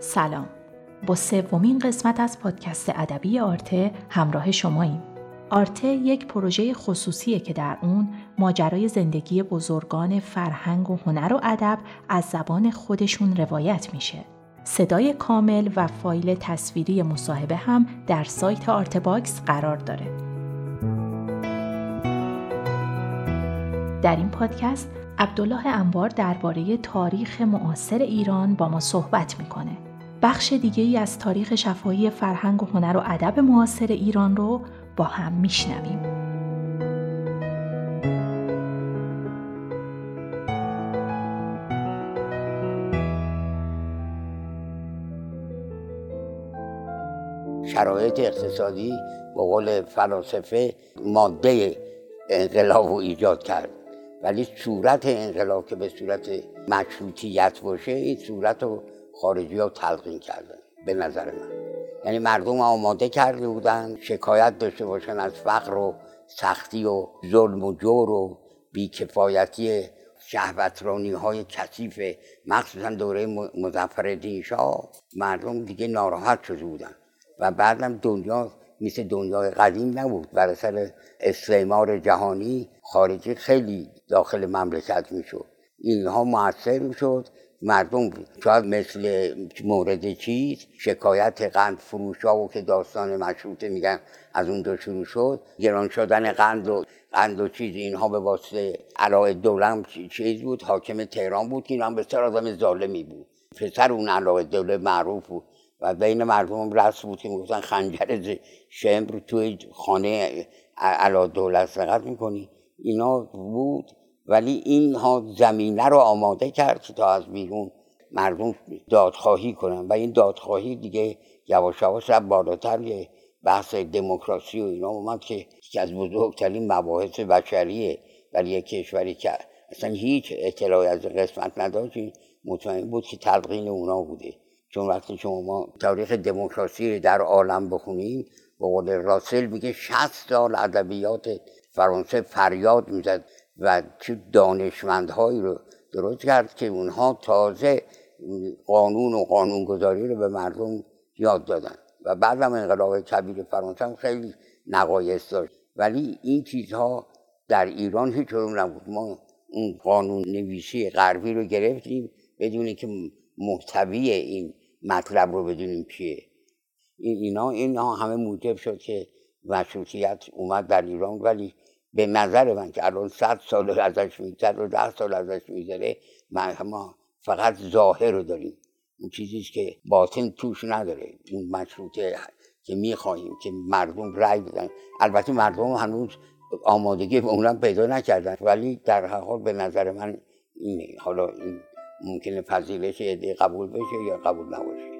سلام با سومین قسمت از پادکست ادبی آرته همراه شماییم آرته یک پروژه خصوصیه که در اون ماجرای زندگی بزرگان فرهنگ و هنر و ادب از زبان خودشون روایت میشه صدای کامل و فایل تصویری مصاحبه هم در سایت آرتباکس قرار داره. در این پادکست عبدالله انبار درباره تاریخ معاصر ایران با ما صحبت می‌کنه. بخش دیگه ای از تاریخ شفاهی فرهنگ و هنر و ادب معاصر ایران رو با هم میشنویم. شرایط اقتصادی به قول فلاسفه ماده انقلاب رو ایجاد کرد ولی صورت انقلاب که به صورت مشروطیت باشه این صورت رو خارجی ها تلقین کردن به نظر من. یعنی مردم آماده کرده بودن شکایت داشته باشن از فقر و سختی و ظلم و جور و بیکفایتی شهوترانی های کثیف مخصوصا دوره مزفر شاه. مردم دیگه ناراحت شده بودن و بعدم دنیا مثل دنیای قدیم نبود. بر اثر استعمار جهانی خارجی خیلی داخل مملکت می‌شد. اینها موثر می‌شد مردم شاید مثل مورد چیز شکایت قند فروش ها و که داستان مشروطه میگن از اونجا شروع شد. گران شدن قند و قند و چیز اینها به واسطه علای دولم چیز بود. حاکم تهران بود که این بسیار آدم ظالمی بود. پسر اون علای دوله معروف بود و بین مردم رسم بود که می‌گفتن خنجر شمر توی خانه علا دولت سقط می‌کنی. اینا بود. ولی اینها زمینه رو آماده کرد تا از بیرون مردم دادخواهی کنن. و این دادخواهی دیگه یواش یواش بالاتر یه بحث دموکراسی و اینا اومد که یکی از بزرگترین مباحث بشریه. برای یک کشوری که اصلا هیچ اطلاعی از قسمت نداشت مطمئن بود که تلقین اونا بوده. چون وقتی شما ما تاریخ دموکراسی در عالم بخونیم به قول راسل میگه 60 سال ادبیات فرانسه فریاد می‌زد. و چه دانشمندهایی رو درست کرد که اونها تازه قانون و قانونگذاری رو به مردم یاد دادن. و بعدم انقلاب کبیر فرانسه هم خیلی نقایص داشت. ولی این چیزها در ایران هیچ نبود. ما اون قانون نویسی غربی رو گرفتیم بدونی که محتوی این مطلب رو بدونیم چیه. اینا اینا همه موجب شد که مشروطیت اومد در ایران. ولی به نظر من که الان صد سال ازش میگذره و ده سال ازش میگذره ما فقط ظاهر رو داریم. اون چیزیست که باطن توش نداره. اون مشروطه که می‌خواهیم که مردم رأی بدن. البته مردم هنوز آمادگی به اونم پیدا نکردن. ولی در حال به نظر من اینه. حالا این ممکنه پذیرش قبول بشه یا قبول نباشه.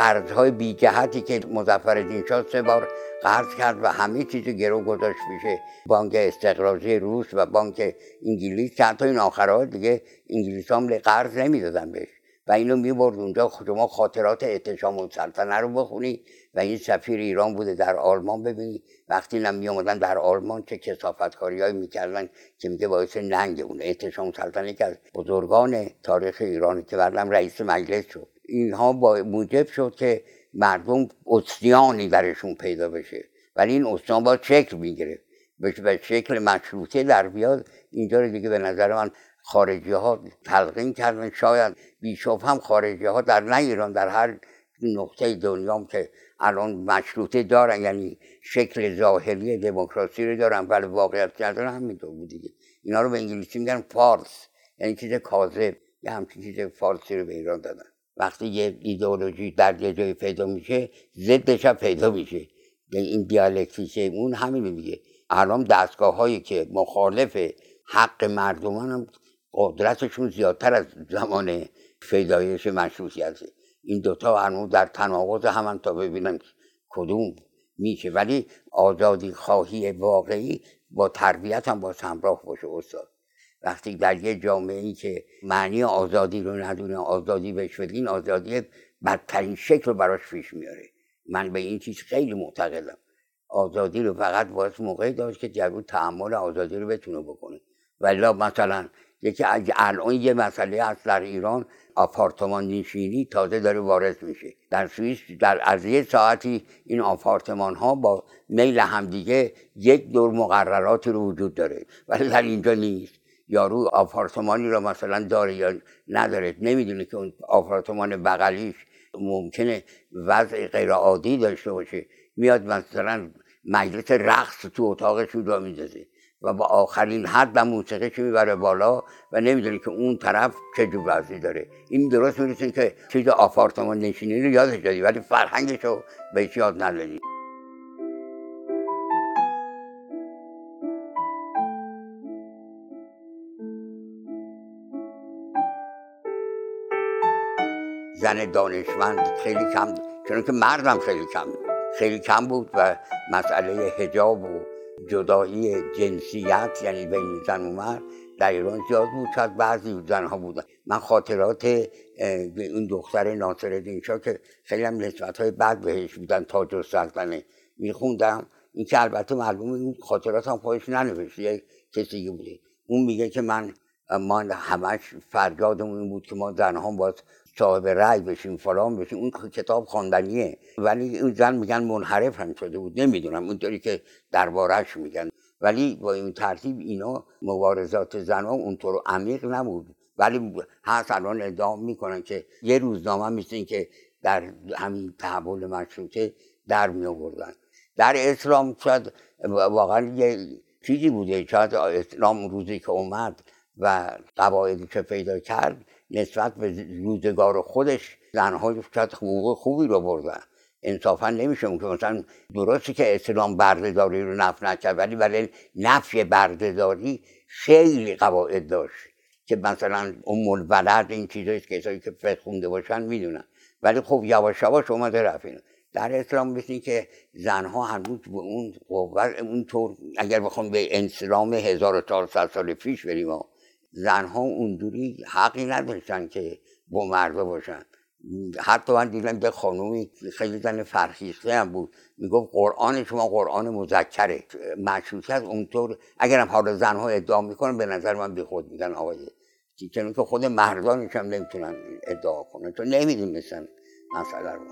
قرضهای بی جهتی که مظفر شاه سه بار قرض کرد و همه چیز گرو گذاشت میشه بانک استقراضی روس و بانک انگلیس. چند تا این آخرها دیگه انگلیس هم قرض نمی‌دادن بهش و اینو می‌برد اونجا. شما خاطرات اعتشام و سلطنه رو بخونی و این سفیر ایران بوده در آلمان ببینی. وقتی هم میامدن در آلمان چه کسافتکاری هایی می‌کردن که میگه باعث ننگ اون. اعتشام سلطنه که بزرگان تاریخ ایران که بعدم رئیس مجلس شد. اینها با موجب شد که مردم اصلیانی درشون پیدا بشه. ولی این اصلیان باید شکل می‌گیره به شکل مشروطه در بیاد اینجا دیگه به نظر من خارجی ها تلقین کردن. شاید بیشوف هم خارجی ها در نه ایران در هر نقطه دنیا که الان مشروطه دارن یعنی شکل ظاهری دموکراسی رو دارن ولی واقعیت ندارن همینطور بود دیگه. اینا رو به انگلیسی میگن فارس یعنی چیز کاذب یه همچین چیز فارسی رو به ایران دادن. وقتی یه ایدئولوژی در یه جایی پیدا میشه ضدش هم پیدا میشه. این دیالکتیشه اون همین میگه. الان دستگاه هایی که مخالف حق مردمان هم قدرتشون زیادتر از زمان فیدایش مشروطیته. این دوتا هنوز در تناقض همان تا ببینم کدوم میشه. ولی آزادی خواهی واقعی با تربیت هم با همراه باشه استاد. وقتی در یه جامعه ای که معنی آزادی رو ندونه آزادی بهش بدین آزادی بدترین شکل رو براش پیش میاره. من به این چیز خیلی معتقدم. آزادی رو فقط باید موقعی داشت که جرو تحمل آزادی رو بتونه بکنه. ولی مثلا یکی الان یه مسئله هست در ایران آپارتمان نشینی تازه داره وارد میشه. در سوئیس در از یه ساعتی این آپارتمان ها با میل همدیگه یک دور مقررات رو وجود داره. ولی در اینجا نیست. یارو آپارتمانی رو مثلا داره یا نداره نمی‌دونه که اون آپارتمان بغلیش ممکنه وضع غیر عادی داشته باشه. میاد مثلا مجلس رقص تو اتاقش رو میندازه و با آخرین حد و موسیقیش می‌بره بالا و نمی‌دونه که اون طرف چه جو وضعی داره. این درست می‌رسه که چیز آپارتمان نشینی رو یادش دادی ولی فرهنگش رو بهش یاد ندادی. زن دانشمند خیلی کم چون که مردم خیلی کم. خیلی کم بود و مسئله هجاب و جدایی جنسیت یعنی بین زن و مرد در ایران زیاد بود شاید بعضی زنها بودن من خاطرات اون دختر ناصر شاه که خیلی هم نسبت های بد بهش بودن تاج و سلطنه میخوندم. این که البته معلومه این خاطرات هم خودش ننوشته یک کسی بوده. اون میگه که من ما همش فریادمون بود که ما زنها باید صاحب رأی بشیم فلان بشیم اون کتاب خواندنیه. ولی اون زن میگن منحرف هم شده بود نمی‌دونم. اونطوری که دربارهش میگن. ولی با این ترتیب اینا مبارزات زنها اونطور عمیق نبود. ولی هست الان ادعا می‌کنن که یه روزنامه مثل این که در همین تحول مشروطه در می آوردن در اسلام شاید واقعا یه چیزی بوده. شاید اسلام روزی که اومد و قواعدی که پیدا کرد نسبت به روزگار خودش زنها شاید حقوق خوبی رو بردن انصافا نمیشه که مثلا درسته که اسلام بردهداری رو نف نکرد ولی برای نفی بردهداری خیلی قواعد داشت که مثلا ام الولد این چیزایی که کسایی که فقه خونده باشن می‌دونن. ولی خب یواش یواش اومده رفت در اسلام مثل که زنها هنوز به اون قوت اونطور اگر بخوام به اسلام 1400 سال پیش بریم زنها اونجوری حقی نداشتن که با مردا باشن. حتی من دیدم به خانومی خیلی زن فرخیسته هم بود. می‌گفت قرآن شما قرآن مذکره. مشروطیت اونطور اگرم حالا زنها ادعا می‌کنن به نظر من بی خود میگن آقای چون که خود مردانش هم نمی‌تونن ادعا کنن چون نمی‌دونستن مسئله رو.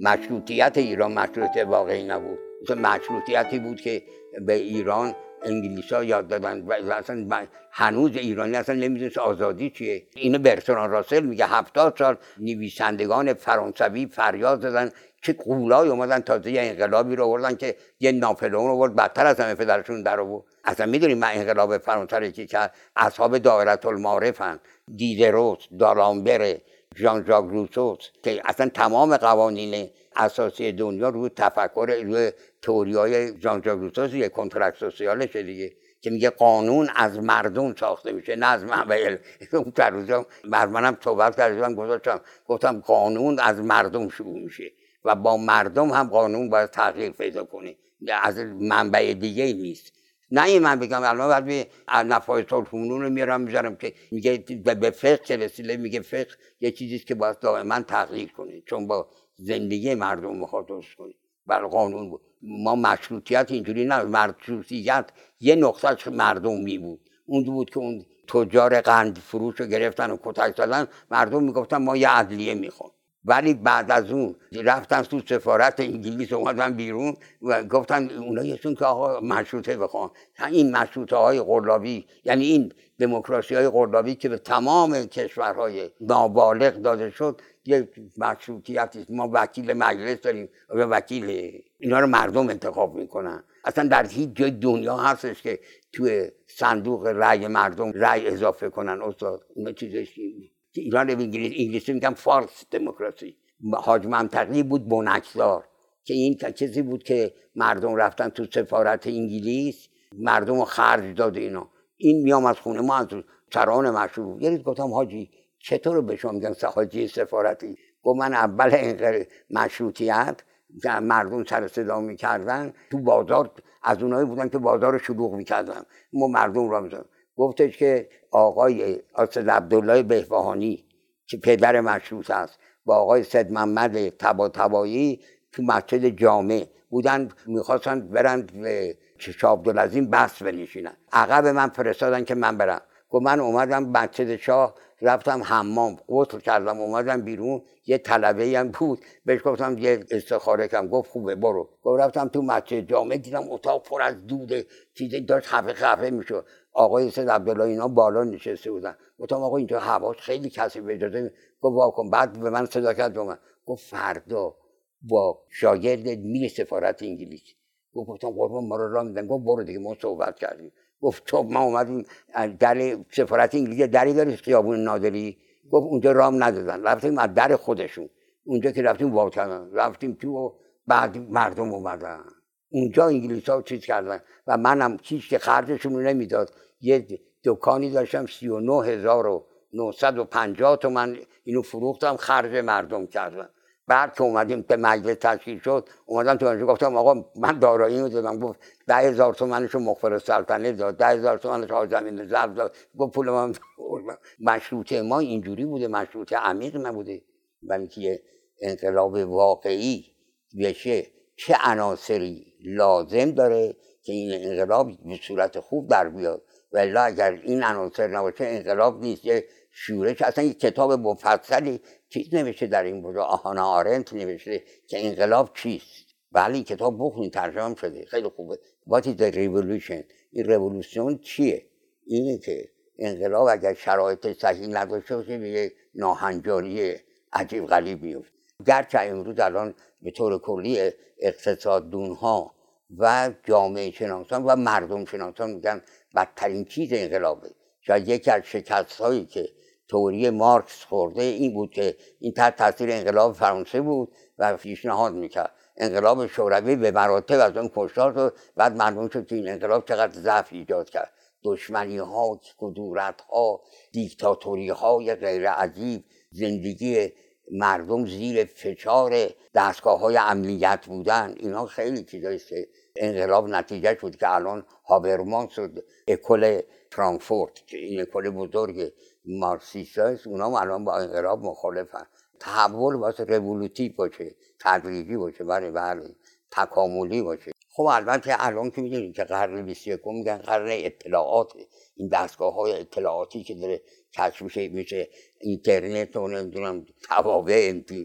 مشروطیت ایران مشروطیت واقعی نبود. مشروطیتی بود که به ایران انگلیس ها یاد دادن و اصلا هنوز ایرانی اصلا نمی‌دونست آزادی چیه. اینو برتران راسل میگه هفتاد سال نویسندگان فرانسوی فریاد زدن که قولای اومدن تازه یه انقلابی رو آوردن که یه ناپلئون آورد. بدتر از همه پدرشون در آورد. اصلا می‌دونیم من انقلاب فرانسه که که اصحاب دایره المعارفن دیدروس دالامبر ژان ژاک روسوس که اصلا تمام قوانین اساسی دنیا رو تفکر روی توری های ژاک روسوس یه کنترکت سوسیالشه دیگه که میگه قانون از مردم ساخته میشه نه از من اون روزا بر منم صحبت کردم گذاشتم گفتم قانون از مردم شروع میشه و با مردم هم قانون باید تغییر پیدا کنه. از منبع دیگه نیست. نه این من بگم الان بعد به نفای رو میارم می‌ذارم که میگه به فقه رسیده میگه فقه یه چیزیست که باید دائما تغییر کنه. چون با زندگی مردم مخاطب کنه. بر قانون بود. ما مشروطیت اینجوری نه مشروطیت یه نقطه مردمی بود. اون بود که اون تجار قند فروش رو گرفتن و کتک زدن. مردم می‌گفتن ما یه عدلیه می‌خوام. ولی بعد از اون رفتن تو سفارت انگلیس اومدن بیرون و گفتن اونا یسون که آقا مشروطه بخوان این مشروطه های قرلابی یعنی این دموکراسی های که به تمام کشورهای نابالغ داده شد یک مشروطیتی ما وکیل مجلس داریم و وکیل اینا رو مردم انتخاب می‌کنن. اصلا در هیچ جای دنیا هستش که توی صندوق رأی مردم رأی اضافه کنن. استاد اون چیزش ایران انگلیس انگلیسی میگم فارس دموکراسی. حاج منطقی بود بنکدار که این کسی بود که مردم رفتن تو سفارت انگلیس مردم رو خرج داده اینا. این میام از خونه ما از سران مشهور. یه گفتم حاجی چطور به شما میگن حاجی سفارتی؟ گفت من اول مشروطیت مردم سر صدا می‌کردن تو بازار از اونایی بودن که بازار شلوغ می‌کردن. ما مردم را میزن گفتش که آقای آسد عبدالله بهبهانی که پدر مشروط است با آقای سید محمد تبا تبایی تو مسجد جامع بودن می‌خواستن برند به چشم عبدالعظیم بس بنشینن. عقب من فرستادن که من برم. گفت من اومدم مسجد شاه رفتم حمام. غسل کردم اومدم بیرون. یه طلبه هم بود. بهش گفتم یه استخاره کم. گفت خوبه برو. گفت رفتم تو مسجد جامع دیدم اتاق پر از دوده چیزی داشت خفه خفه می‌شد. آقای سید عبدالله اینا بالا نشسته بودن. گفتم آقا اینجا هواش خیلی کسی به اجازه گفت واکن بعد به من صدا کرد من گفت فردا با شاگرد میره سفارت انگلیس. گفتم قربان ما رو راه میدن. گفت برو دیگه ما صحبت کردیم. گفت تو ما اومدیم در سفارت انگلیس دری داری خیابون نادری؟ گفت اونجا رام ندادن. رفتیم از در خودشون. اونجا که رفتیم وا کردن رفتیم تو و بعد مردم اومدن. اونجا انگلیس ها چیز کردن. و منم هیچ که خرجشون نمی‌داد. یه دکانی داشتم سی و نه هزار و 950 تومن اینو فروختم خرج مردم کردم بعد که اومدیم به مجلس تشکیل شد اومدم تو اونجا گفتم آقا من دارایی رو دادم. گفت ده هزار تومنشو مخبر سلطنه داد ده هزار تومنش آقا زمین زرد داد. گفت پول من مشروطه ما اینجوری بوده مشروطه عمیق نبوده. ولی که انقلاب واقعی بشه چه عناصری لازم داره که این انقلاب به صورت خوب در بیاد؟ ولی اگر این عناصر نباشه انقلاب نیست. شورش اصلا یک کتاب مفصلی چیز نوشته در این بود آهانا آرنت نوشته که انقلاب چیست؟ بله این کتاب بخونید ترجمه شده. خیلی خوبه. What is the revolution این رولوسیون چیه؟ اینه که انقلاب اگر شرایط صحیح نداشته باشه به یک ناهنجاری عجیب غریب میفته گرچه امروز الان به طور کلی اقتصاددون ها و جامعه شناسان و مردم شناسان میگن بدترین چیز انقلابه. شاید یکی از شکست هایی که توری مارکس خورده این بود که این تحت تاثیر انقلاب فرانسه بود و پیشنهاد می‌کرد. انقلاب شوروی به مراتب از اون کشتار شد بعد مردم شد که این انقلاب چقدر ضعف ایجاد کرد. دشمنی ها کدورت ها دیکتاتوری های غیر عجیب زندگی مردم زیر فشار دستگاه های امنیت بودن اینا خیلی چیزاییست که انقلاب نتیجه شد که الان هابرمان شد اکل فرانکفورت که این اکل بزرگ مارکسیست هست اونا الان با انقلاب مخالفن. تحول واسه رولوتیو باشه تدریجی باشه بله بله تکاملی باشه. خب البته الان که می‌دونید که قرن 21 میگن قرن اطلاعات. این دستگاه های اطلاعاتی که داره کشف میشه میشه اینترنت و نمی‌دونم توابع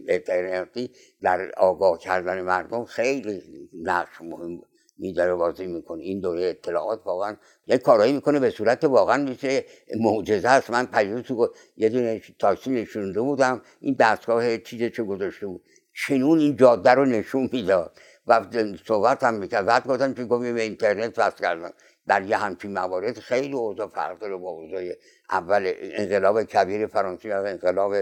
اینترنتی در آگاه کردن مردم خیلی نقش مهم این داره بازی می‌کنه این دوره اطلاعات واقعا یه کارایی می‌کنه به صورت واقعا میشه معجزه است. من تو یه دونه تاکسی نشونده بودم. این دستگاه چیز چه گذاشته بود. چنون این جاده رو نشون می‌داد. و صحبت هم می‌کرد. بعد گفتم که گفت به اینترنت وصل کردم. در یه همچین موارد خیلی اوضاع فرق داره با اوضاع اول انقلاب کبیر فرانسه و انقلاب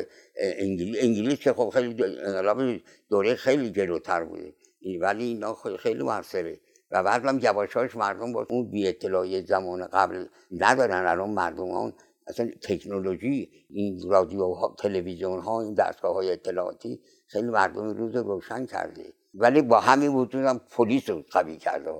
انگلیس انگلیس که خب خیلی انقلاب دوره خیلی جلوتر بوده. ولی اینا خیلی موثره. و بعد هم یواشاش مردم با اون بی اطلاعی زمان قبل ندارن. الان مردم اصلا تکنولوژی این رادیو ها تلویزیون ها این دستگاه های اطلاعاتی خیلی مردم روز روشن کرده. ولی با همین وجود هم پلیس رو قوی کرده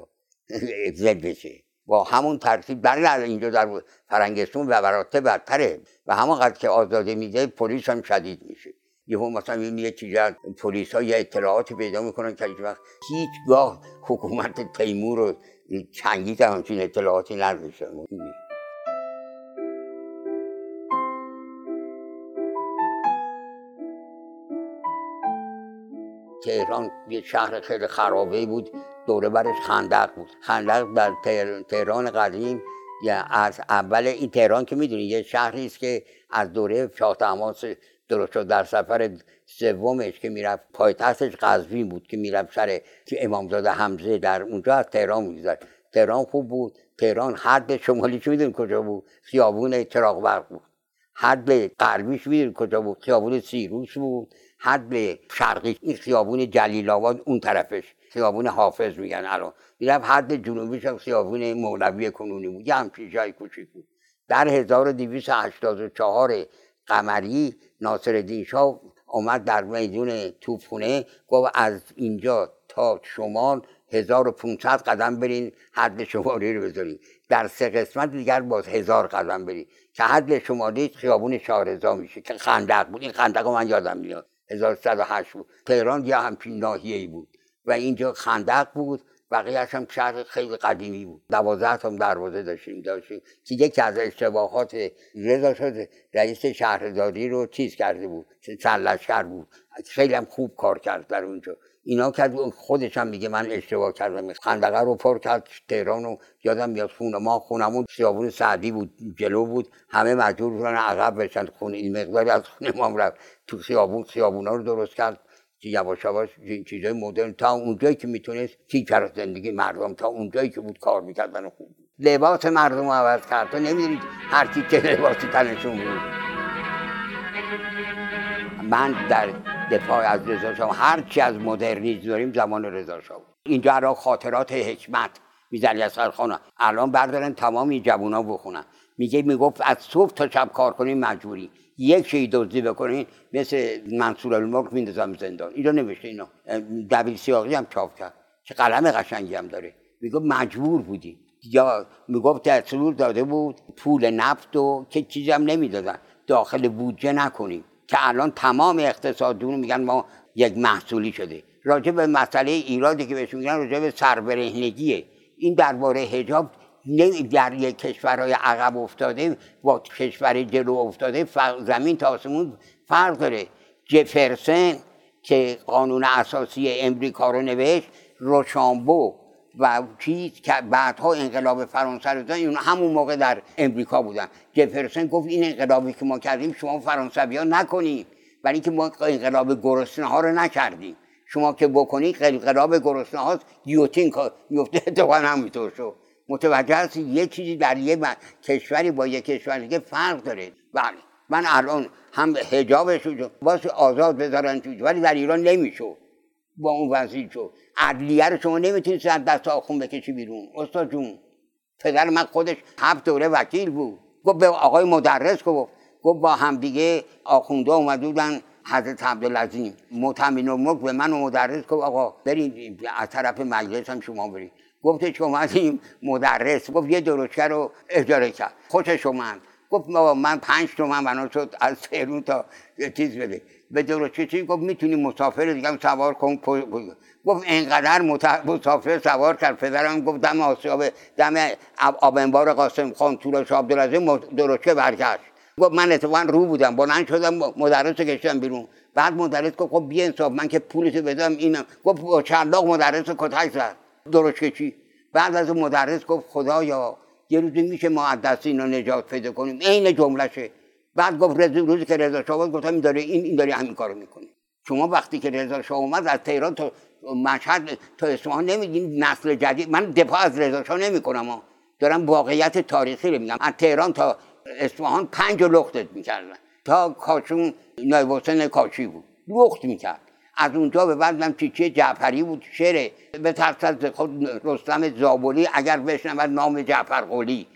زد بشه. با همون ترتیب در اینجا در فرنگستون و براته بدتره. و همون قدر که آزاده میده پلیس هم شدید میشه. یهو مثلا این یه چیز پلیس ها یه اطلاعاتی پیدا می‌کنن که وقت هیچگاه حکومت تیمور رو چنگی همچین اطلاعاتی نداشتن. تهران یه شهر خیلی خرابه بود دوره برش خندق بود. خندق در تهران قدیم یا از اول این تهران که می‌دونی یه شهری است که از دوره شاه تماس درست شد. در سفر سومش که می‌رفت پایتختش قزوین بود که می‌رفت سر امامزاده حمزه در اونجا از تهران میگذشت. تهران خوب بود. تهران حد شمالیش می‌دونی کجا بود؟ خیابون چراغ برق بود. حد غربیش می‌دونی کجا بود؟ خیابون سیروس بود. حد شرقی این خیابون جلیل آباد اون طرفش. خیابون حافظ میگن الان. می‌رفت حد جنوبیش هم خیابون مولوی کنونی بود. یه همچین جای کوچیک بود. در 1284 قمری ناصر شاه آمد در میدون توپخونه گفت از اینجا تا شمال 1500 قدم برین حد شماری رو بذارین. در سه قسمت دیگر باز هزار قدم بری که حد شمالی خیابون شارزا میشه. که خندق بود. این خندق من یادم میاد. 1108 بود. تهران یه همچین ناحیه ای بود. و اینجا خندق بود. بقیهش هم شهر خیلی قدیمی بود. دوازده تا دروازه داشتیم داشتیم. که یکی از اشتباهات رضا شد رئیس شهرداری رو چیز کرده بود سرلشکر بود. خیلی هم خوب کار کرد در اونجا. اینا کرد خودش هم میگه من اشتباه کردم. خندقه رو پر کرد تهران رو یادم میاد خونه ما خونمون خیابون سعدی بود جلو بود. همه مجبور بودن عقب بشن. خونه این مقداری از خونه ما رفت. تو خیابون خیابونا رو درست کرد. که یواش یواش این چیزای مدرن تا اونجایی که می‌تونست تیکر زندگی مردم تا اونجایی که بود کار می‌کردن خوب لباس مردم رو عوض کرد. تو نمی‌دونید هر کی که لباسی تنشون بود. من در دفاع از رضا شاه هر چی از مدرنیسم داریم زمان رضا شاه اینجا را خاطرات حکمت. می‌زنی از خانه. الان بردارن تمام این جوونا بخونن. میگه می‌گفت از صبح تا شب کار کنیم مجبوری. یک شی دزدی بکنین مثل منصور الملک میندازم زندان. اینجا نوشته اینا. دبیر سیاقی هم چاپ کرد. چه قلم قشنگی هم داره. می‌گفت مجبور بودی. یا می‌گفت دستور داده بود پول نفت و که چیزی هم نمی‌دادن. داخل بودجه نکنیم که الان تمام اقتصادیون میگن ما یک محصولی شده. راجع به مسئله ایرادی که بهش میگن راجع به سربرهنگیه. این درباره حجاب در یک کشورهای عقب افتاده با کشور جلو افتاده زمین تا آسمون فرق داره. جفرسن که قانون اساسی امریکا رو نوشت روشامبو و چیز که بعدها انقلاب فرانسه رو دادن اون همون موقع در امریکا بودن. جفرسن گفت این انقلابی که ما کردیم شما فرانسوی ها نکنیم ولی که ما انقلاب گرسنه ها رو نکردیم. شما که بکنید انقلاب گرسنه ها گیوتین میفته اتفاقا همینطور شد. متوجه هستی یه چیزی در یه کشوری با یه کشور دیگه فرق داره. بله. من الان هم حجابش رو واسه آزاد بذارن تو ولی در ایران نمی‌شد. با اون وضعی شد عدلیه رو شما نمی‌تونید از دست آخون بکشی بیرون. استاد جون پدر من خودش هفت دوره وکیل بود. گفت به آقای مدرس گفت. گفت با هم دیگه آخونده اومده بودن حضرت عبدالعظیم. متمین و به من و مدرس گفت آقا برید از طرف مجلس هم شما برید. گفتش اومدیم مدرس گفت یه درشکه رو اجاره کرد. خوشش اومد. گفت من پنج تومن بنا شد از تهرون تا چیز بده. به درشکه چی؟ گفت می‌تونی مسافر دیگه سوار کن گفت اینقدر مسافر سوار کرد. پدرم گفت دم آسیاب دم آب انبار قاسم خان طولش عبدالعزیز درشکه برگشت. گفت من اتفاقا رو بودم. بلند شدم مدرس رو کشتم بیرون. بعد مدرس گفت خب بی انصاف من که پولتو بدم اینم. گفت چنداق مدرس کتک زد. درست چی بعد از مدرس گفت خدایا یه روزی میشه ما از دست اینا نجات پیدا کنیم. عین جملهشه. بعد گفت روزی که رضا شاه گفتم این داره این این داره همین کارو می‌کنه. شما وقتی که رضا شاه اومد از تهران تا مشهد تا اصفهان نمیگین نسل جدید من دفاع از رضا شاه نمی‌کنم دارم واقعیت تاریخی رو میگم. از تهران تا اصفهان پنج لختت می‌کردن. تا کاشون نایب کاشی بود. لخت می‌کرد. از اونجا به بعد من چیچه جعفری بود شعر به ترس خود رستم زابلی اگر بشنود نام جعفر قولی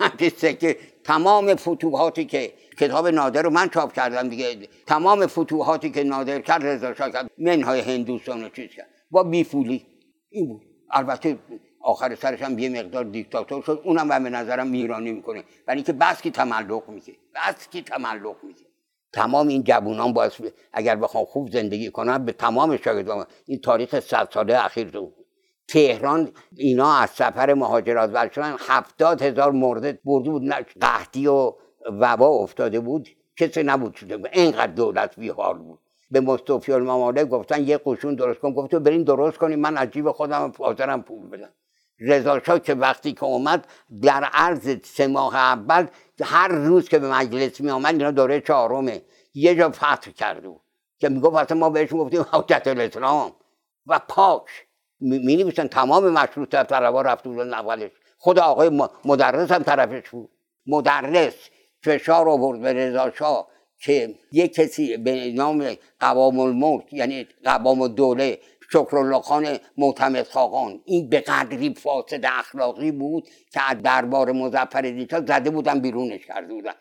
یعنی که تمام فتوحاتی که کتاب نادر رو من چاپ کردم دیگه تمام فتوحاتی که نادر کرد رضا شاه کرد منهای هندوستان رو چیز کرد. با بیفولی. این بود. البته آخر سرش هم یه مقدار دیکتاتور شد. اونم به نظرم میرانی می‌کنه. ولی که بس که تملق میگه. بس که تملق میگه. تمام این جوانان باعث اگر بخوام خوب زندگی کنن به تمام شاگردان این تاریخ صد ساله اخیر رو. تهران اینا از سفر مهاجرات ور شدن هفتاد هزار مرده برده بود. قحطی و وبا افتاده بود. کسی نبود شده بود. اینقدر دولت حال بود. به مستوفی الممالک گفتن یه قشون درست کن. گفت برین درست کنیم من از جیب خودم حاضرم پول بدم. رضا که وقتی که اومد در عرض سه ماه اول هر روز که به مجلس می آمد اینا دوره چهارمه. یه جا فتح کرده بود که می‌گفت اصلا ما بهش گفتیم حجت الاسلام. و پاک. می نویسن تمام مشروط طلبا رفته بودن اولش خود آقای مدرس هم طرفش بود. مدرس فشار آورد به رضا که یه کسی به نام قوام الملک یعنی قوام الدوله شکرالله خان معتمد خاقان. این به قدری فاسد اخلاقی بود که از دربار مزفر دیتا زده بودن بیرونش کرده بودن.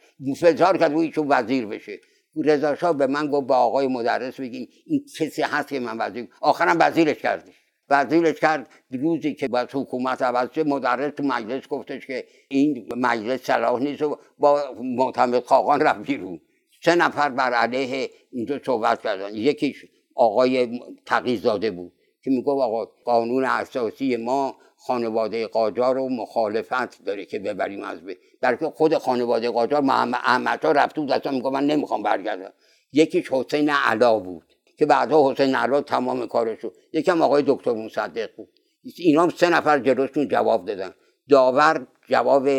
فزار کرد بود ایشون وزیر بشه. رضا به من گفت به آقای مدرس بگیم این کسی هست که من وزیر آخرم وزیرش کردش. وزیرش کرد روزی که باید حکومت عوض شد مدرس تو مجلس گفتش که این مجلس صلاح نیست و با معتمد خاقان رفت بیرون. سه نفر بر علیه اینجا صحبت کردن. یکیش آقای تقیزاده بود که می‌گفت آقا قانون اساسی ما خانواده قاجار رو مخالفت داره که ببریم از به در خود خانواده قاجار محمد احمد ها رفته بود اصلا می‌گفت من نمی‌خوام برگردم. یکیش حسین علا بود که بعدها حسین علا تمام کارش شد یکم آقای دکتر مصدق بود. اینا سه نفر جلوشون جواب دادن. داور جواب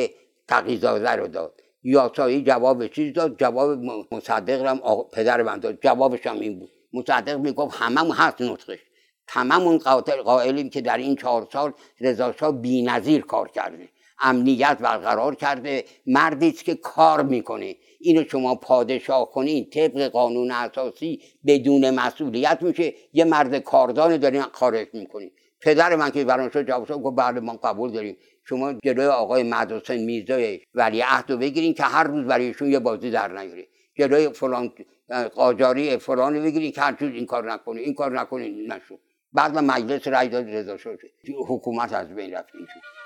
تقیزاده رو داد. یاسایی جواب چیز داد؟ جواب مصدق هم پدر من داد. جوابش هم این بود. مصدق می‌گفت همه هست نطقش. تمام قاتل قائلیم که در این چهار سال رضا بی نظیر کار کرده. امنیت برقرار کرده. مردی که کار می‌کنه. اینو شما پادشاه کنین طبق قانون اساسی بدون مسئولیت میشه. یه مرد کاردان دارین خارج می‌کنین پدر من که برام شد جواب گفت بله ما قبول داریم. شما جلوی آقای مدرسه میرزای ولی عهد رو بگیرین که هر روز برایشون یه بازی در نیاره. جلوی فلان قاجاری فلان بگیرین که هر چیز این کار نکنه این کار نکنه نشد بعد مجلس رای داد رضا شد. حکومت از بین رفت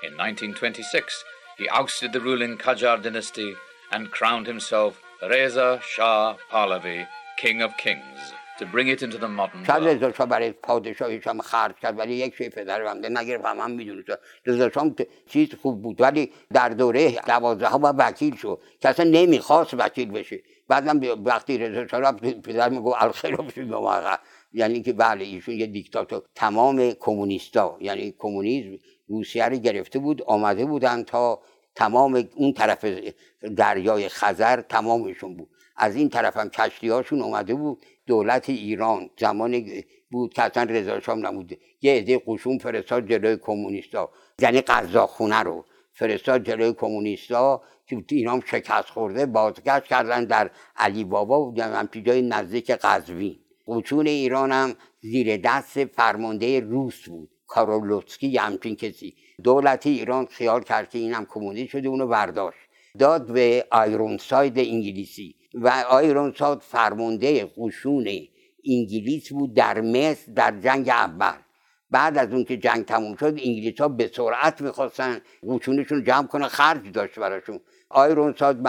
In 1926 he ousted the ruling Qajar dynasty and crowned himself Reza Shah Pahlavi king of kings to bring it into the modern world. رضا شاه برای پادشاهیش هم خرج کرد ولی یک شی پدر هم نگرفت هم هم می‌دونست. رضا شاه چیز خوب بود ولی در دوره دوازده ها وکیل شد. که اصلا نمی‌خواست وکیل بشه. بعدم وقتی رضا رفت پدر الخیر بشید یعنی که بله ایشون یه دیکتاتور تمام کمونیستا یعنی کمونیسم روسیه رو گرفته بود آمده بودن تا تمام اون طرف دریای خزر تمامشون بود. از این طرف هم کشتی هاشون اومده بود دولت ایران زمان بود که اصلا رضا شام نموده یه عده قشون فرستاد جلوی کمونیستا یعنی خونه رو فرستاد جلوی کمونیستا. که ایران شکست خورده بازگشت کردن در علی بابا و جای نزدیک قزوین. قشون ایران هم زیر دست فرمانده روس بود. کارولوسکی یه همچین کسی. دولت ایران خیال کرد که اینم کمونیست شده اونو برداشت. داد به آیرونساید انگلیسی. و آیرونساید فرمانده قشون انگلیس بود در مصر در جنگ اول. بعد از اون که جنگ تموم شد انگلیس ها به سرعت می‌خواستن قشونشون جمع کنه خرج داشت براشون. آیرونساد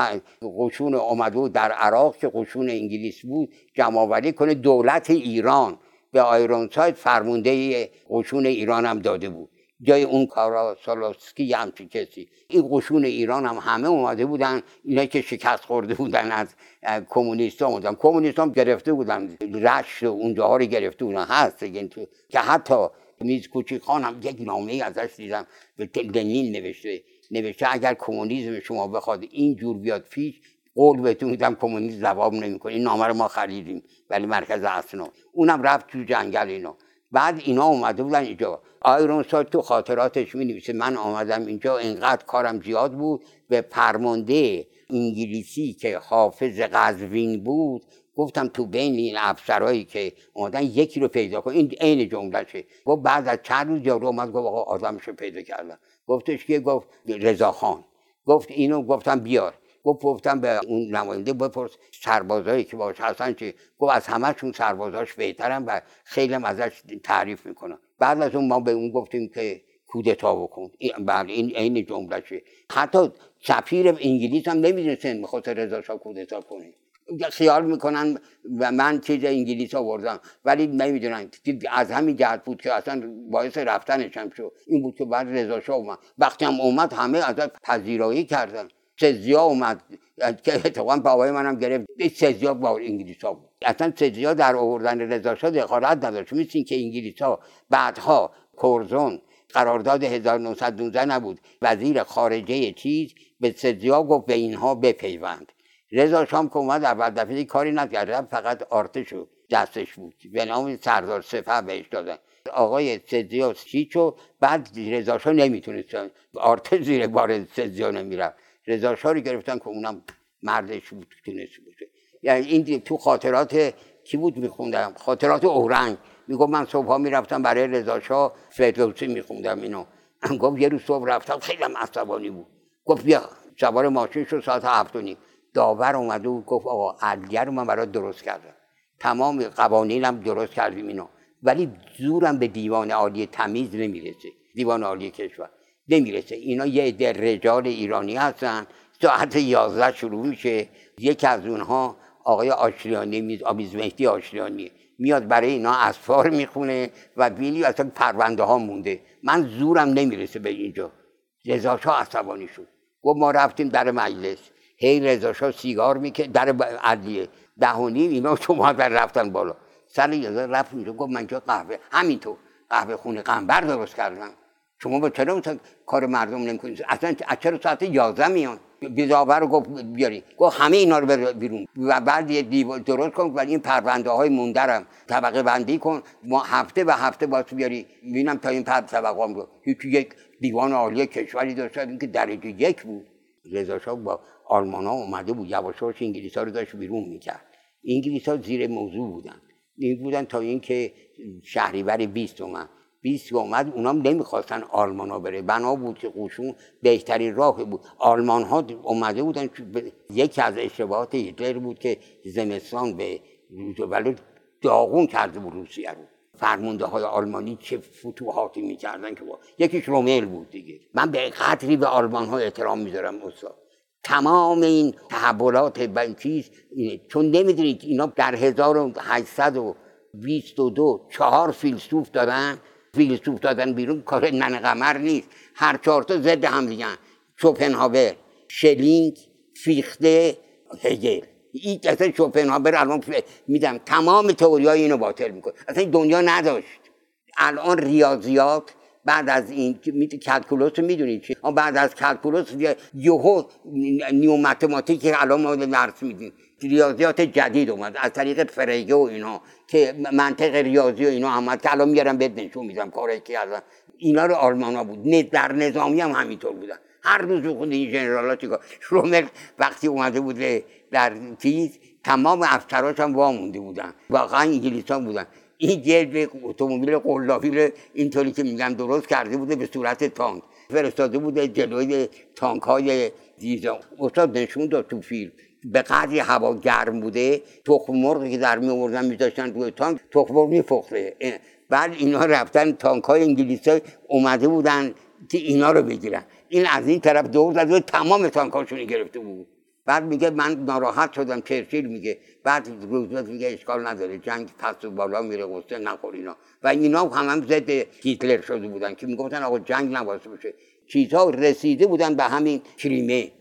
قشون اومده در عراق که قشون انگلیس بود جمع کنه دولت ایران. به آیرونساید فرمونده قشون ایران هم داده بود. جای اون کارا سالاسکی همچین کسی. این قشون ایران هم همه اومده بودن اینا که شکست خورده بودن از کمونیست ها بودن کمونیست هم گرفته بودن. رشت اونجاها رو گرفته بودن. هست که حتی میز کوچی خان هم یک نامه ازش دیدم. به لنین نوشته. نوشته اگر کمونیسم شما بخواد اینجور بیاد پیش قول بهتون میدم کمونیسم جواب نمی‌کنه. این نامه رو ما خریدیم ولی مرکز اسنا اونم رفت تو جنگل اینا. بعد اینا اومده بودن اینجا. آیرون ساد تو خاطراتش می نویسه من آمدم اینجا اینقدر کارم زیاد بود. به فرمانده انگلیسی که حافظ قزوین بود گفتم تو بین این افسرهایی که اومدن یکی رو پیدا کن. این عین جملهشه گفت بعد از چند روز یارو اومد گفت آقا آدمش پیدا کردم. گفتش که گفت رضا خان. گفت اینو گفتم بیار. گفت گفتم به اون نماینده بپرس سربازایی که باش هستن چه گفت از همهشون سربازاش بهترن و خیلی ازش تعریف می‌کنن بعد از اون ما به اون گفتیم که کودتا بکن. بله این عین جملهشه حتی سفیر انگلیس هم نمی‌دونست می‌خواست رضا شاه کودتا کنه. خیال می‌کنن و من چیز انگلیس آوردم. ولی نمی‌دونن. از همین جهت بود که اصلا باعث هم شد. این بود که بعد رضا شاه اومد. وقتی هم اومد همه ازش پذیرایی کردن. سزیا اومد. که اتفاقا بابای منم گرفت. سزیا با انگلیس ها بود. اصلا سزیا در آوردن رضا شاه دخالت نداشت. مثل که انگلیس ها بعدها کورزون قرارداد 1919 نبود. وزیر خارجه چیز به سزیا گفت به اینها بپیوند. رضا شام که اومد اول دفعه کاری نکرد فقط آرتشو دستش بود. به نام سردار سپه بهش دادن آقای سزیا چیچو بعد رضا شاه نمی‌تونست آرتش زیر بار سزیا نمی‌رفت. رضا شاه رو گرفتن که اونم مردش بود تونست بوده یعنی این تو خاطرات کی بود میخوندم؟ خاطرات اورنگ. میگم من صبح می‌رفتم برای رضا شاه فردوسی میخوندم اینو. گفت یه روز صبح رفتم خیلی عصبانی بود. گفت بیا سوار ماشین شد ساعت هفت و داور اومده و گفت آقا عدلیه رو من برای درست کردم. تمام قوانینم درست کردیم اینو. ولی زورم به دیوان عالی تمیز نمی‌رسه. دیوان عالی کشور نمی‌رسه. اینا یه عده رجال ایرانی هستن. ساعت یازده شروع میشه. یکی از اونها آقای آشریانی آبیز مهدی آشریانی میاد برای اینا اسفار می‌خونه و بیلی اصلا پرونده ها مونده. من زورم نمی‌رسه به اینجا. رضا شاه عصبانی شد. گفت ما رفتیم در مجلس. هی رضا سیگار می‌کرد در عدلیه دهونی اینا شما در رفتن بالا. سر یازده رفت اینجا گفت من جا قهوه همینطور قهوه خونه قنبر درست کردم. شما با چرا کار مردم نمی‌کنید اصلا چرا ساعت 11 میان؟ بیزاور رو گفت بیاری. گفت همه اینا رو بیرون. و بعد یه دیوار درست کن و این پرونده های موندرم طبقه بندی کن. ما هفته و هفته باید بیاری. ببینم تا این پر طبقه رو. یک دیوان عالی کشوری داشت. که درجه یک بود. رضا با آلمان ها اومده بود یواشاش انگلیس ها رو داشت بیرون می‌کرد. انگلیس ها زیر موضوع بودن. این بودن تا اینکه شهریور 20 اومد. 20 اومد اونا نمی‌خواستن آلمان ها بره. بنا بود که قوشون بهترین راه بود. آلمان ها اومده بودن یکی از اشتباهات هیتلر بود که زمستان به ولی داغون کرده بود روسیه رو. فرمونده های آلمانی چه فتوحاتی می‌کردن که با یکیش رومیل بود دیگه. من به قدری به آلمان ها احترام می‌ذارم استاد. تمام این تحولات چیز چون نمی‌دونید اینا در 1822 چهار فیلسوف دادن. فیلسوف دادن بیرون کار نن قمر نیست. هر چهار تا ضد هم دیگن شوپنهاور شلینگ فیخته هگل. این اصلا شوپنهاور الان میدم. تمام تئوری های اینو باطل می‌کنه. اصلا دنیا نداشت. الان ریاضیات بعد از این calculus رو می‌دونید چی؟ بعد از calculus یهو new mathematics که الان ما درس میدیم. ریاضیات جدید اومد از طریق فرگه و اینا که منطق ریاضی و اینا آمد که الان میارم بهت نشون میدم کاری که از اینا رو آلمان ها بود در نظامی هم همینطور بودن. هر روز بخوند این جنرال ها چیکار وقتی اومده بود در چیز تمام افسراش هم وامونده بودن. واقعا انگلیس بودن. این جلد اتومبیل قلابی اینطوری که میگم درست کرده بوده به صورت تانک. فرستاده بوده جلوی تانک های دیزا استاد نشون داد تو فیلم. به قدری هوا گرم بوده تخم مرغی که در می آوردن میذاشتن روی تانک تخم مرغ میفخته بعد اینا رفتن تانک های انگلیس اومده بودن که اینا رو بگیرن. این از این طرف دور زد و تمام تانک هاشون گرفته بود. بعد میگه من ناراحت شدم چرچیل میگه. بعد روزولت میگه اشکال نداره جنگ پس و بالا میره قصه نخور اینا. و اینا هم هم ضد هیتلر شده بودن که می‌گفتن آقا جنگ نباشه بشه. چیزها رسیده بودن به همین کریمه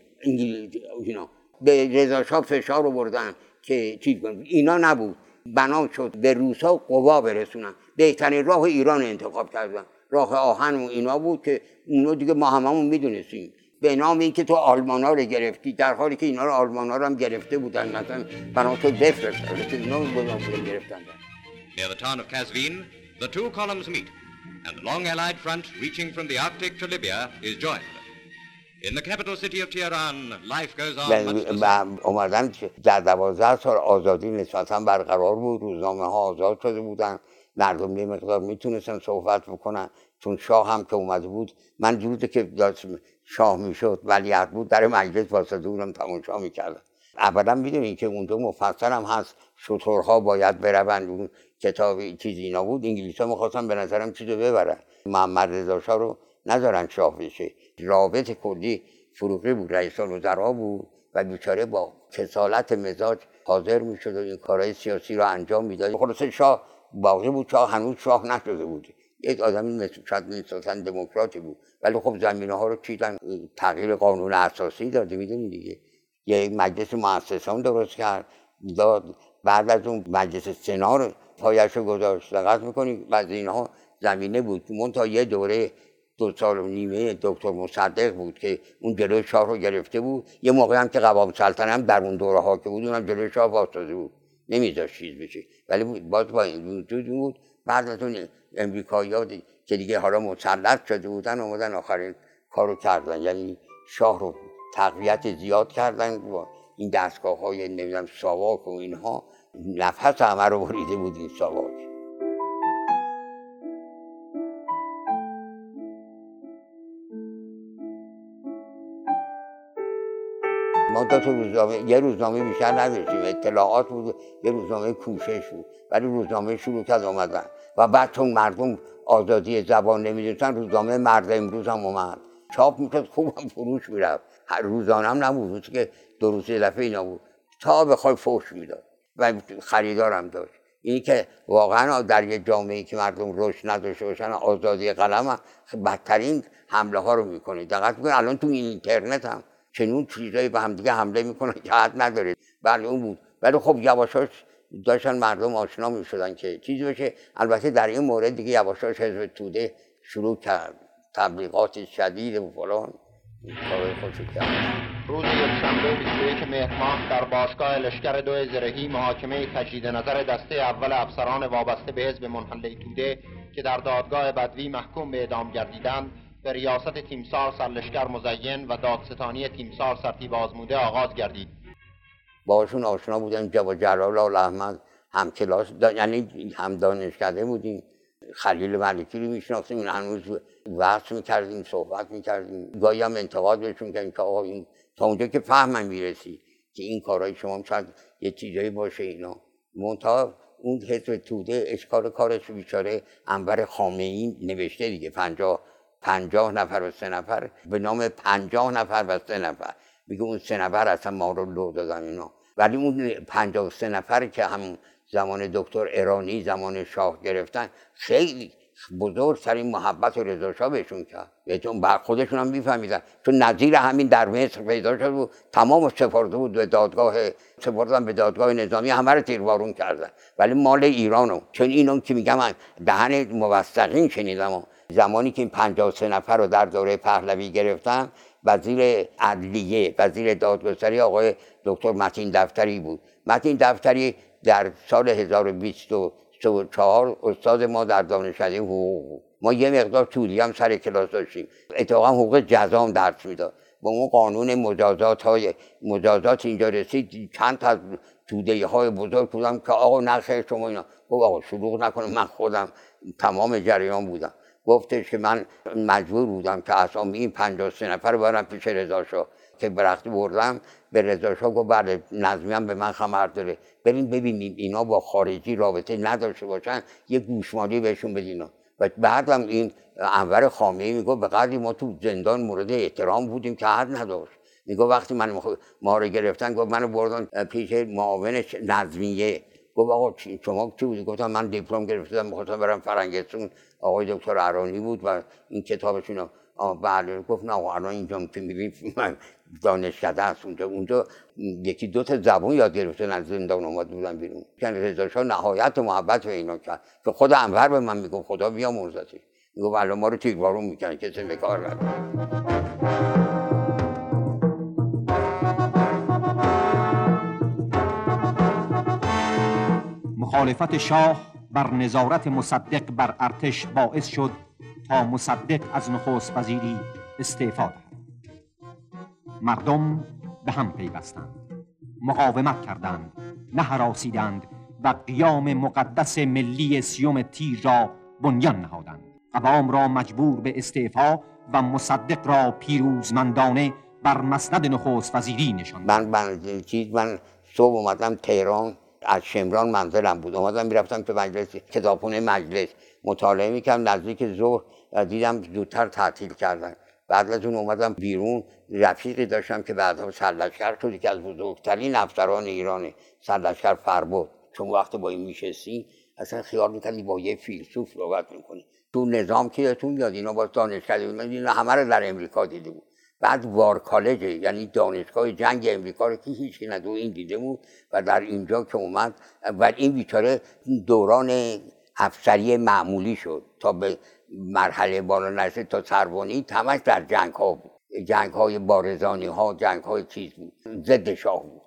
اینا. به رضا فشار آوردن که چیز کنن. اینا نبود. بنا شد به روسا قوا برسونن. بهترین راه ایران انتخاب کردن. راه آهن و اینا بود که اونو دیگه ما هممون می‌دونستیم. به نام اینکه تو آلمان ها رو گرفتی در حالی که اینا رو آلمان ها رو هم گرفته بودن مثلا بنا تو بفرست اینا رو گرفتن Near the town of Kazvin, the two columns meet, and the long allied front reaching from the Arctic to Libya is joined. In the capital city of Tehran, life goes on اومدن در دوازده سال آزادی نسبتا برقرار بود روزنامه ها آزاد شده بودن. مردم یه مقدار می‌تونستن صحبت بکنن چون شاه هم که اومده بود. من جوری که شاه می‌شد ولیعت بود در مجلس واسطه بودم تماشا می‌کردم اولا می‌دونی که اونجا مفصل هم هست شطورها باید بروند اون کتاب چیزی اینا بود انگلیس ها می‌خواستن به نظرم چیزو ببرن. محمد رضا رو نذارن شاه بشه. رابط کلی فروغی بود رئیس الوزرا بود و بیچاره با کسالت مزاج حاضر می‌شد و این کارهای سیاسی رو انجام می‌داد. خلاص شاه باقی بود شاه هنوز شاه نشده بود. یک آدمی مثل شاید نسبتا دموکراتی بود. ولی خب زمینه ها رو چیدن. تغییر قانون اساسی داده می‌دونی دیگه. یه مجلس مؤسسان درست کرد. داد. بعد از اون مجلس سنا رو پایش رو گذاشت. دقت می‌کنی؟ از اینها زمینه بود. من تا یه دوره دو سال و نیمه دکتر مصدق بود که اون جلوی شاه رو گرفته بود. یه موقع هم که قوام سلطنه هم در اون دوره ها که بود اونم جلوی شاه واسطه بود. نمیذاشت چیز بشه. ولی باز با این بود بعد از اون امریکایی که دیگه حالا مسلط شده بودن اومدن آخرین کارو کردن. یعنی شاه رو تقویت زیاد کردن با این دستگاه های نمی‌دونم ساواک و اینها. نفس همه رو بریده بود این ساواک. ما روزنامه یه روزنامه بیشتر نداشتیم اطلاعات بود یه روزنامه کوشش بود. ولی روزنامه شروع کرد آمدن و بعد چون مردم آزادی زبان نمی‌دونستن روزنامه مرد امروز هم اومد. چاپ می‌کرد خوبم فروش می‌رفت. روزانه هم نبود که دو روز دفعه اینا بود. تا بخوای فوش می‌داد. و خریدارم داشت. اینی که واقعا در یه جامعه که مردم رشد نداشته باشن آزادی قلم بدترین حمله ها رو می‌کنه دقت الان تو اینترنت هم چنون چیزایی به همدیگه حمله می‌کنن که حد نداره. بله اون بود. ولی خب یواشاش داشتن مردم آشنا می‌شدن که چیزی بشه البته در این مورد دیگه یواشاش حزب توده شروع کرد تبلیغات شدید و فلان. کار خودشو کرد. روز یکشنبه 21 مهر ماه در باشگاه لشکر دو زرهی محاکمه تجدید نظر دسته اول افسران وابسته به حزب منحله توده که در دادگاه بدوی محکوم به اعدام گردیدند. به ریاست تیمسار سرلشکر مزین و دادستانی تیمسار سرتیب آزموده آغاز گردید. باشون آشنا بودن جوا جلال آل احمد هم کلاس یعنی هم دانشکده بودیم. خلیل ملکی رو میشناختیم این هنوز وقت می‌کردیم صحبت می‌کردیم. گاهی هم انتقاد بهشون کردیم که آقا این تا اونجا که فهمم می‌رسی که این کارهای شما شاید یه چیزایی باشه اینا. منتها اون حزب توده اشکال کارش بیچاره انور خامه ای نوشته دیگه پنجاه پنجاه نفر و سه نفر به نام پنجاه نفر و سه نفر. میگه اون سه نفر اصلا ما رو لو دادن اینا. ولی اون پنجاه سه نفر که هم زمان دکتر ایرانی زمان شاه گرفتن خیلی بزرگ سرین محبت و رضا بهشون کرد. بهتون بر خودشون هم میفهمیدن. چون نظیر همین در مصر پیدا شد و تمام سپرده بود به دادگاه سپردن به دادگاه نظامی همه رو تیربارون کردن. ولی مال ایرانو چون اینو که میگم دهن موثقین شنیدم زمانی که این 53 نفر رو در دوره پهلوی گرفتن وزیر عدلیه وزیر دادگستری آقای دکتر متین دفتری بود. متین دفتری در سال 1020 چهار استاد ما در دانشکده حقوق ما یه مقدار طولی هم سر کلاس داشتیم. اتفاقا حقوق جزام درس می‌داد. با اون قانون مجازات های مجازات اینجا رسید. چند تا توده های بزرگ بودم که آقا نخیر شما اینا. گفت آقا شروع نکنم من خودم تمام جریان بودم. گفتش که من مجبور بودم که اسامی این 53 نفر برم پیش رضا که برختی بردم به رضا شاه گفت بله نظمی هم به من خبر داره. بریم ببینیم اینا با خارجی رابطه نداشته باشن یه گوشمالی بهشون بدین. و بعدم این انور خامه ای میگه به قدری ما تو زندان مورد احترام بودیم که حد نداشت. میگه وقتی من ما رو گرفتن گفت منو بردن پیش معاون نظمیه. گفت آقا شما چی بودی؟ گفتم من دیپلم گرفتم می‌خواستم برم فرنگستون آقای دکتر عرانی بود و این کتابشون بله گفت نه الان اینجا که می‌بینی من دانشکده هست اونجا اونجا. یکی دو تا زبون یاد گرفته از زندان اومد بودن بیرون. که رضا شاه نهایت محبت به اینا کرد. که خود انور به من می‌گفت خدا بیا مرزتی. می‌گفت الان ما رو تیربارون می‌کنه کسی به کار مخالفت شاه بر نظارت مصدق بر ارتش باعث شد تا مصدق از نخست وزیری استعفا دهد. مردم به هم پیوستند. مقاومت کردند نه حراسیدند و قیام مقدس ملی سیوم تیر را بنیان نهادند. عوام را مجبور به استعفا و مصدق را پیروزمندانه بر مسند نخست وزیری نشان من من چیز من صبح اومدم تهران. از شمران منزلم بود. اومدم می‌رفتم تو مجلس کتابخونه مجلس. مطالعه می‌کردم. نزدیک ظهر دیدم زودتر تعطیل کردن. بعد از اون اومدم بیرون. رفیقی داشتم که بعدا سرلشکر شد. که از بزرگترین افسران ایران سرلشکر فربود. چون وقت با این میشستی اصلا خیال می‌کردی با یه فیلسوف صحبت می‌کنی. تو نظام که یادتون میاد اینا با دانشگاه اینا همه رو در امریکا دیده بعد وار کالج یعنی دانشگاه جنگ امریکا رو که هیچی ندو این دیده بود و در اینجا که اومد و این بیچاره دوران افسری معمولی شد تا به مرحله بالا نرسه تا سربانی تمش در جنگ ها بود. جنگ های بارزانی ها جنگ های چیز بود ضد شاه بود.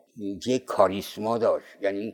یه کاریسما داشت یعنی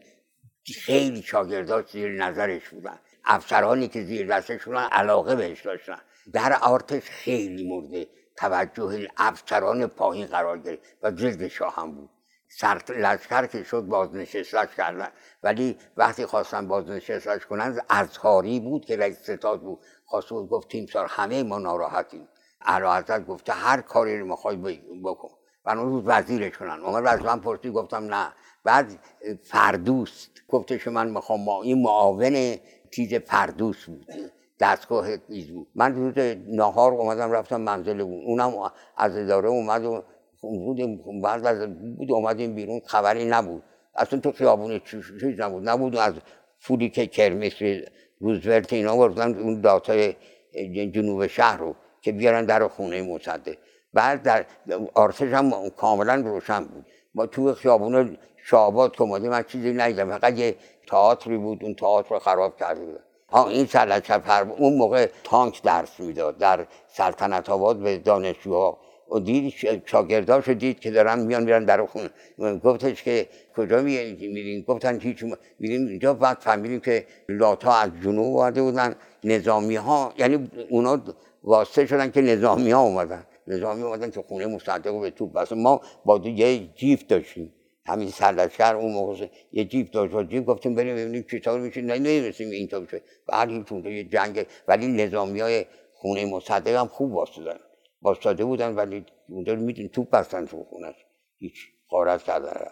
خیلی شاگرداش زیر نظرش بودن. افسرانی که زیر دستشون علاقه بهش داشتن. در آرتش خیلی مورد توجه افسران پایین قرار گرفت و ضد شاه هم بود. سر لشکر که شد بازنشستش کردن. ولی وقتی خواستن بازنشستش کنن ازهاری بود که رئیس ستاد بود. خواست بود گفت تیم سال همه ما ناراحتیم. اعلی گفته هر کاری رو می‌خوای بکن. و اون روز وزیرش کنن. اومد از من پرسی گفتم نه. بعد فردوست. گفتش من می‌خوام ما این معاون چیز فردوس بود. دستگاه چیز بود من روز نهار اومدم رفتم منزل اون. اونم از اداره اومد و بود بعد از بود اومدیم بیرون خبری نبود. اصلا تو خیابون چیز نبود. نبود از فولی که کرمیس روزولت اینا بردن اون داتای جنوب شهر رو که بیارن در خونه مصدق. بعد در آرسش هم کاملا روشن بود. ما تو خیابون شعبات که من چیزی ندیدم. فقط یه تئاتری بود اون تئاتر رو خراب کرده بود. این سلطنت اون موقع تانک درس می‌داد در سلطنت آباد به دانشجوها. و دید شاگرداشو دید که دارن میان میرن در خونه گفتش که کجا میرین؟ گفتن هیچ میریم اینجا. بعد فهمیدیم که لاتا از جنوب آمده بودن. نظامی ها یعنی اونا واسطه شدن که نظامی ها اومدن. نظامی اومدن که خونه مصدق به توپ بس ما با یه جیف داشتیم. همین سرلشکر اون موقع یه جیپ داشت و جیپ گفتیم بریم ببینیم چطور میشه نه نمی‌رسیم اینطور بشه بعد هیچ یه جنگ ولی نظامی های خونه مصدق هم خوب واسطه باستاده بودن ولی اونجا میدون توپ بستن تو خونش هیچ غارت کردن.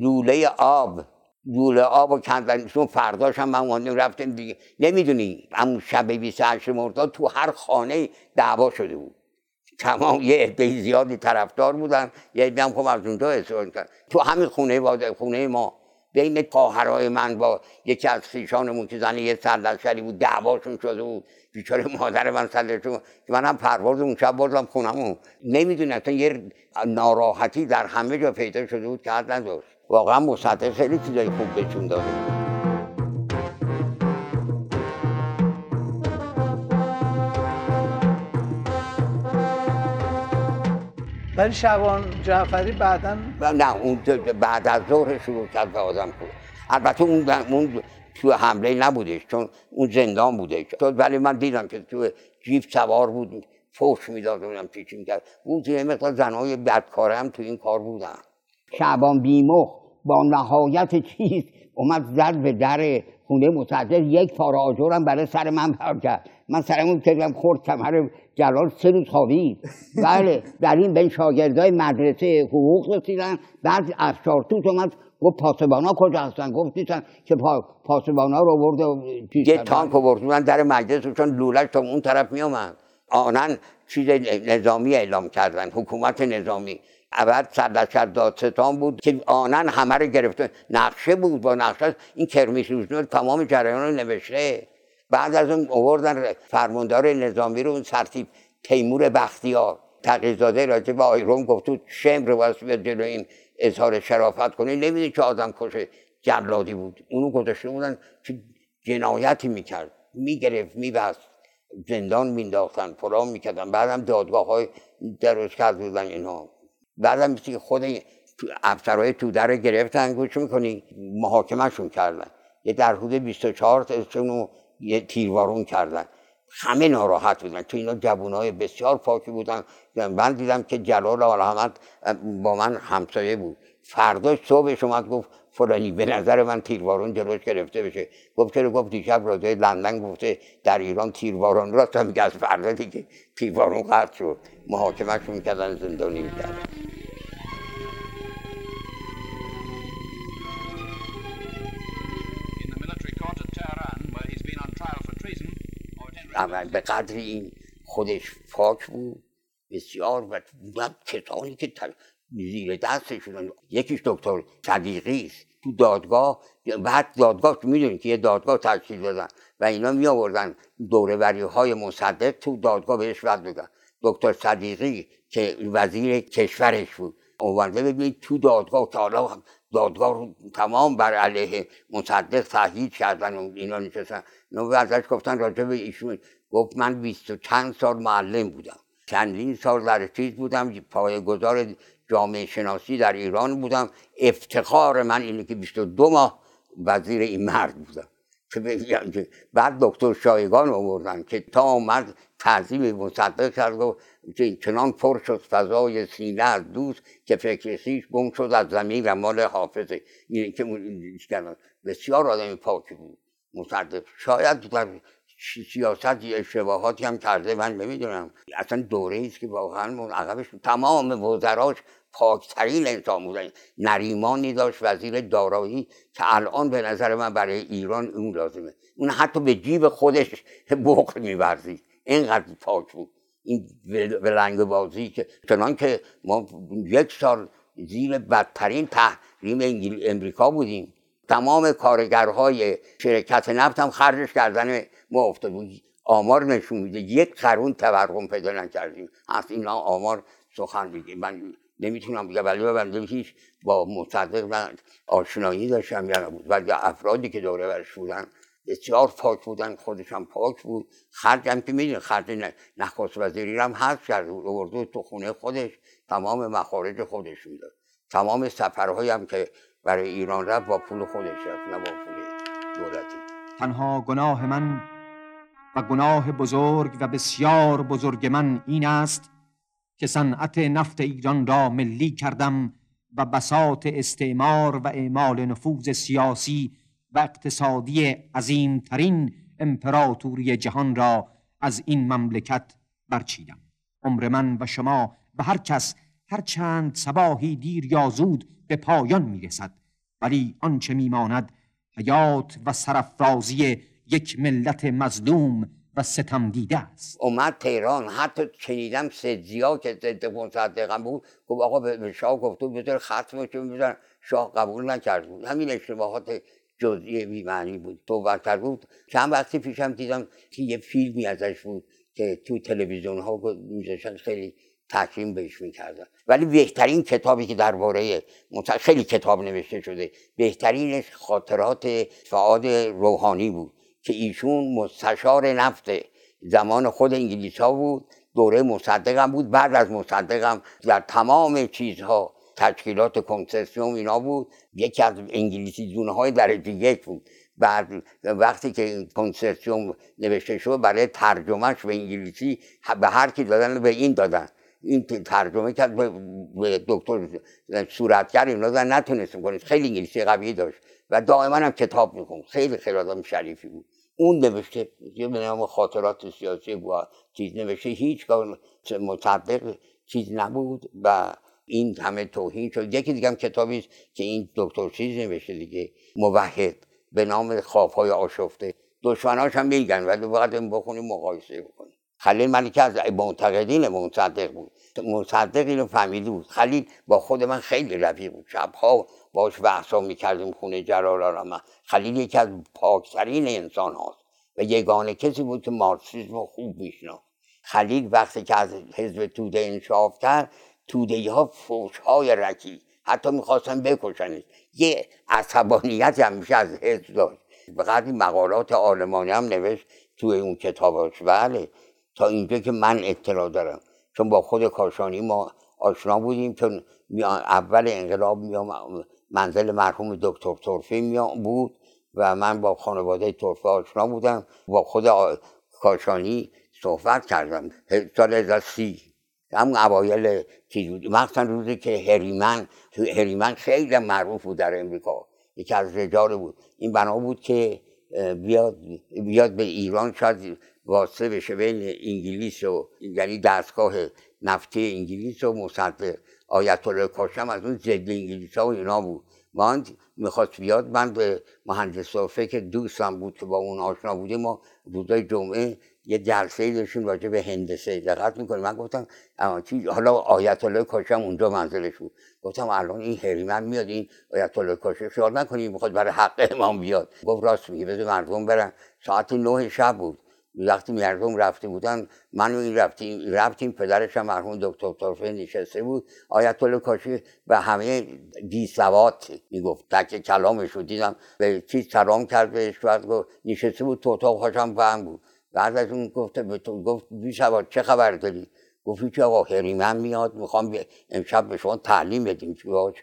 لوله آب لوله آب و کندن چون فرداش هم من رفتیم دیگه. نمی‌دونی همون شب 28 مرداد تو هر خانه دعوا شده بود. تمام یه عده زیادی طرفدار بودن. یه عده هم خب از اونجا استفاده کرد تو همین خونه خونه ما بین خواهرای من با یکی از خیشانمون که زنی یه سرلشکری بود دعواشون شده بود. بیچاره مادر من سرلشکر من هم پرواز اون شب بردم خونمون نمی‌دونم اصلا یه ناراحتی در همه جا پیدا شده بود که حد واقعا مصدق خیلی چیزای خوب بهشون داده ولی شبان جعفری بعدا نه اون بعد از ظهر شروع کرد به آدم خود البته اون اون تو حمله نبودش چون اون زندان بوده ولی من دیدم که تو جیب سوار بود فوش می‌داد اونم پیچی می‌کرد اون یه مقدار زنهای بدکاره هم تو این کار بودن. شعبان بیمخ با نهایت چیز اومد زد به در خونه مصدق یک پاره آجرم برای سر من پر کرد. من سرمون کردم خورد کمر جلال سه روز خوابید. بله در این بین شاگردای مدرسه حقوق رسیدن. بعد افشارتوت اومد گفت پاسبانا کجا هستن؟ گفت نیستن. که پا پاسبانا رو برده یه تانک رو من در مجلس چون لولش تا اون طرف می اومد آنن چیز نظامی اعلام کردن حکومت نظامی. اول سرلشکر دادستان بود که آنن همه رو گرفته. نقشه بود با نقشه. این روزنور تمام جریان رو نوشته. بعد از اون آوردن فرماندار نظامی رو اون سرتیب تیمور بختیار. تقیزاده راجع به آیروم گفت تو شمر واسه به جلو این اظهار شرافت کنه نمی‌دونی که آدم کشه جلادی بود. اونو گذاشته بودن که جنایتی می‌کرد. می‌گرفت میبست. زندان مینداختن فلان می‌کردن. بعدم دادگاه های درست کرد بودن اینها بعدم که خود افسرهای توده رو گرفتن. گوش می‌کنی؟ محاکمهشون کردن. یه در حدود 24 تا یه تیروارون کردن. همه ناراحت بودن. تو اینا جوانای بسیار پاکی بودن. من دیدم که جلال احمد با من همسایه بود. فردا صبحش اومد گفت فلانی به نظر من تیروارون جلوش گرفته بشه. گفت چرا؟ گفت دیشب راجع لندن گفته در ایران تیروارون راست میگه از فردا دیگه تیروارون قطع شد. محاکمهش می‌کردن زندانی می‌کردن. به قدر این خودش پاک بود. بسیار و کسانی که زیر دست شدن یکیش دکتر صدیقی است. تو دادگاه بعد دادگاه می‌دونید که یه دادگاه تشکیل دادن و اینا می آوردن دوره های مصدق تو دادگاه بهش ود دادن. دکتر صدیقی که وزیر کشورش بود. اومده ببینید تو دادگاه که حالا دادگاه تمام بر علیه مصدق تهدید کردن و اینا نشستن. نو ازش گفتن راجع به ایشون. گفت من بیست و چند سال معلم بودم. چندین سال در چیز بودم. گذار جامعه شناسی در ایران بودم. افتخار من اینه که 22 ماه وزیر این مرد بودم. که بعد دکتر شایگان آوردن که تا آمد تعظیم مصدق کرد و چنان پر شد فضای سینه از دوست که فکر خیش گم شد از زمین و مال حافظه اینه که بسیار آدم پاکی بود. مصدق. شاید در سیاست اشتباهاتی هم کرده من نمی‌دونم. اصلا دوره است که واقعا عقبش تمام وزراش پاکترین انسان بودن. نریمانی داشت وزیر دارایی که الان به نظر من برای ایران اون لازمه. اون حتی به جیب خودش بخل میورزید. اینقدر پاک بود. این ولنگ بازی که چنان که ما یک سال زیر بدترین تحریم امریکا بودیم. تمام کارگرهای شرکت نفت هم خرجش کردن ما افتاد بود. آمار نشون میده یک قرون تورم پیدا نکردیم. از این آمار سخن میگه من نمی‌تونم ولی بنده هیچ با مصدق من آشنایی داشتم یا نبود ولی افرادی که دوره برش بودن بسیار پاک بودن خودش هم پاک بود. خرج که میدین خرج نخست وزیری هم حذف کرد. اردو تو خونه خودش تمام مخارج خودش می‌داد. تمام سفرهایی هم که برای ایران رفت با پول خودش رفت نه با پول دولتی. تنها گناه من و گناه بزرگ و بسیار بزرگ من این است که صنعت نفت ایران را ملی کردم و بساط استعمار و اعمال نفوذ سیاسی و اقتصادی عظیمترین امپراتوری جهان را از این مملکت برچیدم. عمر من و شما به هر کس هر چند سباهی دیر یا زود به پایان می‌رسد ولی آنچه میماند حیات و سرفرازی یک ملت مظلوم و ستم دیده است. اومد تهران حتی شنیدم سدزیا که ضد مصدقم بود گفت آقا به شاه گفت بذار ختمش بزن شاه قبول نکرد بود. همین اشتباهات جزئی بیمعنی بود. صحبت بود. چند وقتی پیشم دیدم که یه فیلمی ازش بود که تو تلویزیون ها میذاشتن خیلی تحکیم بهش می‌کردن. ولی بهترین کتابی که درباره خیلی کتاب نوشته شده بهترینش خاطرات فعاد روحانی بود. که ایشون مستشار نفت زمان خود انگلیس ها بود. دوره مصدقم بود. بعد از مصدقم در تمام چیزها تشکیلات کنسرسیوم اینا بود. یکی از انگلیسی دونه های درجه یک بود. بعد وقتی که کنسرسیوم نوشته شد برای ترجمهش به انگلیسی به هر کی دادن به این دادن. این ترجمه کرد به دکتر صورتگر اینا دادن. نتونستم کنید خیلی انگلیسی قوی داشت و دائما هم کتاب میخون خیلی خیلی آدم شریفی بود. اون نوشته یه به نام خاطرات سیاسی بود چیز نوشته. هیچ مصدق چیز نبود و این همه توهین شد. یکی دیگه هم کتابی است که این دکتر چیز نوشته دیگه موحد به نام خوابهای آشفته. دشمناش هم میگن ولی باید بخونیم مقایسه بکنیم خلیل ملک از معتقدین مصدق بود. مصدق اینو فهمیده بود. خلیل با خود من خیلی رفیق بود. شبها باش بحثا می‌کردیم خونه جلال خلیل یکی از پاکترین انسان هاست و یگانه کسی بود که مارکسیسم خوب میشناخت. خلیل وقتی که از حزب توده انشاف کرد توده ها فوش های رکی حتی می‌خواستن بکشنش. یه عصبانیت همیشه از حزب داشت. به قدری مقالات آلمانی هم نوشت توی اون کتاباش. بله تا اینجا که من اطلاع دارم. چون با خود کاشانی ما آشنا بودیم چون اول انقلاب میام منزل مرحوم دکتر ترفی بود و من با خانواده ترفه آشنا بودم با خود کاشانی صحبت کردم. سال سی هم اوایل چیز بود مخصوصا روزی که هریمن هریمن خیلی معروف بود در امریکا. یکی از رجال بود. این بنا بود که بیاد بیاد به ایران شاید واسطه بشه بین انگلیس و یعنی دستگاه نفتی انگلیس و مصدق. آیت الله کاشم از اون ضد انگلیس ها و اینا بود. من می‌خواست بیاد من به مهندس که دوستم بود که با اون آشنا بودیم ما روزای جمعه یه جلسه داشتیم راجع به هندسه دقت می‌کنیم من گفتم حالا آیت الله کاشم اونجا منزلش بود. گفتم الان این هریمن میاد این آیت الله کاشم خیال نکنیم می‌خواد برای حق امام بیاد. گفت راست میگه بذار مردم برن. ساعت نه شب بود. وقتی مردم رفته بودن من و این رفتیم رفتیم پدرش هم مرحوم دکتر طرفه نشسته بود. آیت الله کاشی به همه بی سواد می‌گفت. تک کلامش رو دیدم. به چیز سلام کرد بهش؟ گفت نشسته بود تو اتاق خوشم فهم بود. بعد از اون گفته به تو گفت بی سواد چه خبر داری؟ گفتی که آقا هریمن میاد می‌خوام امشب به شما تعلیم بدیم. که باش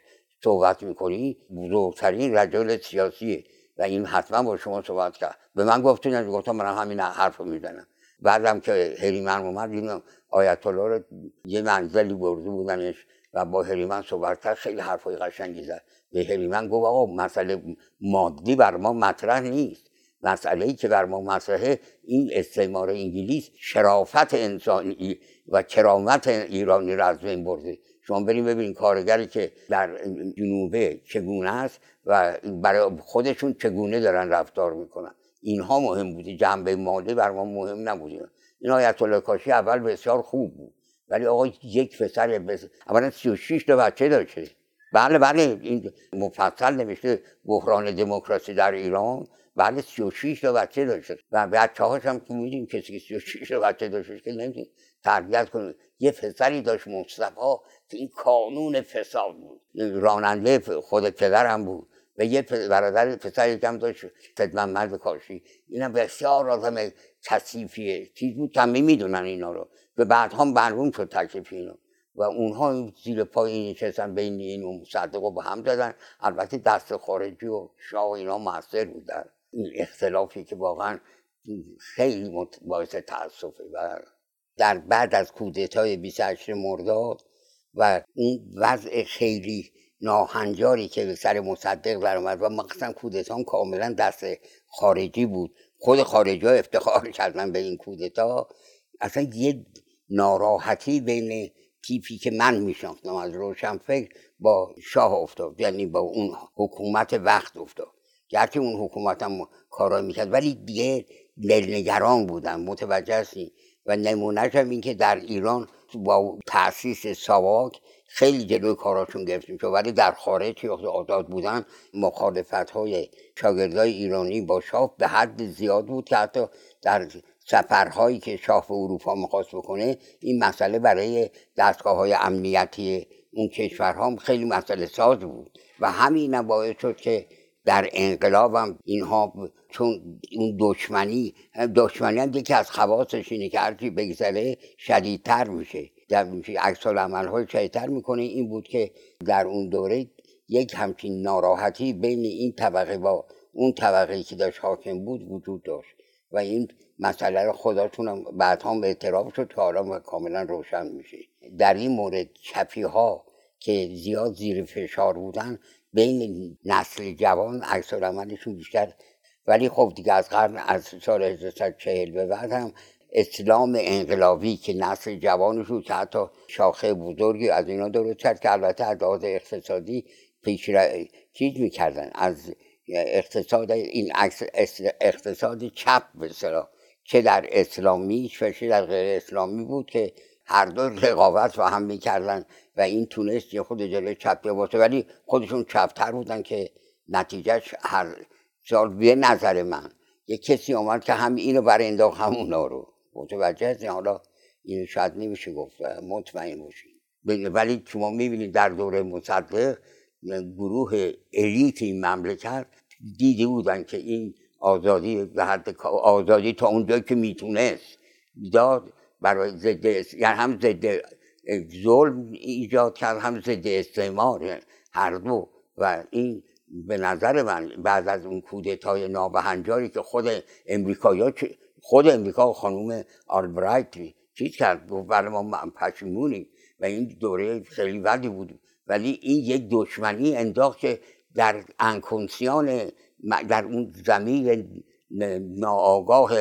صحبت می‌کنی؟ بزرگترین رجل سیاسیه و این حتما با شما صحبت کرد. به من گفتین گفتم من همین حرف رو می‌زنم. بعدم که هریمن اومد این آیت الله رو یه منزلی برده بودنش و با هریمن صحبت کرد خیلی حرفای قشنگی زد. به هریمن گفت آقا مسئله مادی بر ما مطرح نیست. مسئله ای که بر ما مطرحه این استعمار انگلیس شرافت انسانی و کرامت ایرانی را از بین برده. شما بریم ببینید کارگری که در جنوبه چگونه است و برای خودشون چگونه دارن رفتار می‌کنن. اینها مهم بوده جنبه مالی بر ما مهم نبوده این آیت الله کاشی اول بسیار خوب بود. ولی آقا یک پسر بس... اولا 36 تا بچه داشته بله بله. این مفصل نوشته بحران دموکراسی در ایران. بله 36 تا بچه داشته و بچه هاش هم که میدیم کسی که 36 تا بچه داشته که نمیدیم تربیت کنه. یه پسری داشت مصطفی. این کانون فساد بود. راننده خود پدرم بود. و یه برادر پسر کم داشت مرد کاشی. اینم بسیار آدم کثیفیه. چیز بود کمی می‌دونن اینا رو. به بعد هم برون شد تکلیف اینو. و اونها زیر پای نشستن بین این و مصدق با هم دادن البته دست خارجی و شاه و اینا موثر بودن. این اختلافی که واقعا خیلی باعث تاسفه و در بعد از کودتای 28 مرداد و اون وضع خیلی ناهنجاری که به سر مصدق برآمد و مقصد کودتا کاملا دست خارجی بود. خود خارجی ها افتخار کردن به این کودتا. اصلا یه ناراحتی بین تیپی که من میشناختم از روشنفکر با شاه افتاد یعنی با اون حکومت وقت افتاد. گرچه اون حکومت هم کارا می‌کرد ولی دیگه دلنگران بودن متوجه هستی؟ و نمونهش هم این که در ایران با تاسیس ساواک خیلی جلوی کاراشون گرفتیم شد ولی در خارج که آزاد بودن مخالفت های شاگردای ایرانی با شاه به حد زیاد بود که حتی در سفرهایی که شاه به اروپا می‌خواست بکنه این مسئله برای دستگاه های امنیتی اون کشورها خیلی مسئله ساز بود. و همین باعث شد که در انقلاب هم اینها چون اون دشمنی دشمنی هم یکی از خواستش اینه که هرچی بگذره شدیدتر میشه. در عکس های شدیدتر می‌کنه. این بود که در اون دوره یک همچین ناراحتی بین این طبقه با اون طبقه که داشت حاکم بود وجود داشت و این مسئله رو خداتون هم بعد هم اعتراف شد که حالا کاملا روشن میشه. در این مورد چپی ها که زیاد زیر فشار بودن بین نسل جوان عکس بیشتر ولی خب دیگه از قرن از سال 1940 به بعد هم اسلام انقلابی که نسل جوانشون که حتی شاخه بزرگی از اینا درست کرد که البته از لحاظ اقتصادی پیش چیز می‌کردن. از اقتصاد این اقتصاد چپ به چه در اسلامیش و چه در غیر اسلامی بود که هر دو رقابت و هم می‌کردن و این تونست یه خود جلوی چپ باشه ولی خودشون چپتر بودن که نتیجهش هر به نظر من. یه کسی آمد که هم اینو برای انداخت هم اونا رو. متوجه هستی؟ حالا این شاید نمیشه گفت. مطمئن باشید ولی شما می‌بینید در دوره مصدق گروه الیت این مملکت دیده بودن که این آزادی به حد آزادی تا اونجایی که می‌تونست داد برای ضد یعنی هم ضد ظلم ایجاد کرد هم ضد استعمار هر دو. و این به نظر من بعد از اون کودتای نابهنجاری که خود امریکا خود امریکا خانوم آلبرایت چیز کرد گفت بله ما پشیمونیم و این دوره خیلی بدی بود. ولی این یک دشمنی انداخت که در انکونسیان در اون زمین ناآگاه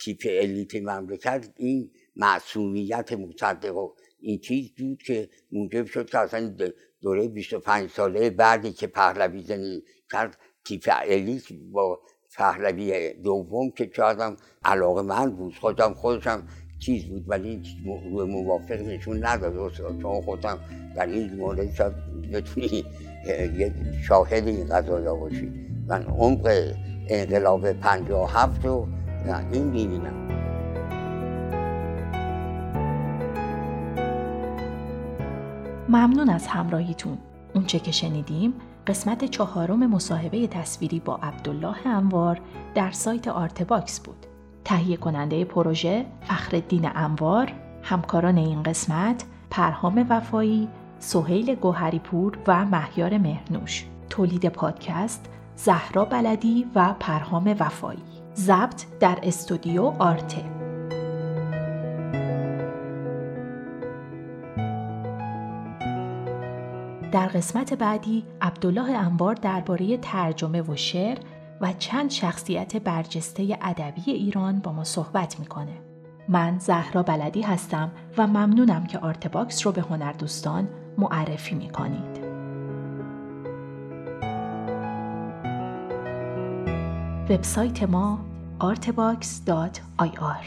تیپ الیت مملکت این معصومیت مصدق و این چیز بود که موجب شد که اصلا دوره 25 ساله بعدی که پهلوی زنی کرد تیپ الیت با پهلوی دوم که شاید علاقه من بود. خودم خودشم چیز بود ولی موافق نشون نداد. چون خودم در این مورد شاید بتونی یه شاهد این قضایا باشی. من عمق انقلاب هفت رو این می‌بینم. ممنون از همراهیتون. اونچه که شنیدیم قسمت چهارم مصاحبه تصویری با عبدالله انوار در سایت آرتباکس بود. تهیه کننده پروژه فخرالدین انوار همکاران این قسمت پرهام وفایی سهیل گوهریپور و مهیار مهرنوش تولید پادکست زهرا بلدی و پرهام وفایی. ضبط در استودیو آرته. در قسمت بعدی عبدالله انوار درباره ترجمه و شعر و چند شخصیت برجسته ادبی ایران با ما صحبت می‌کنه. من زهرا بلدی هستم و ممنونم که آرتباکس رو به هنردوستان معرفی می کنید. وبسایت ما artbox.ir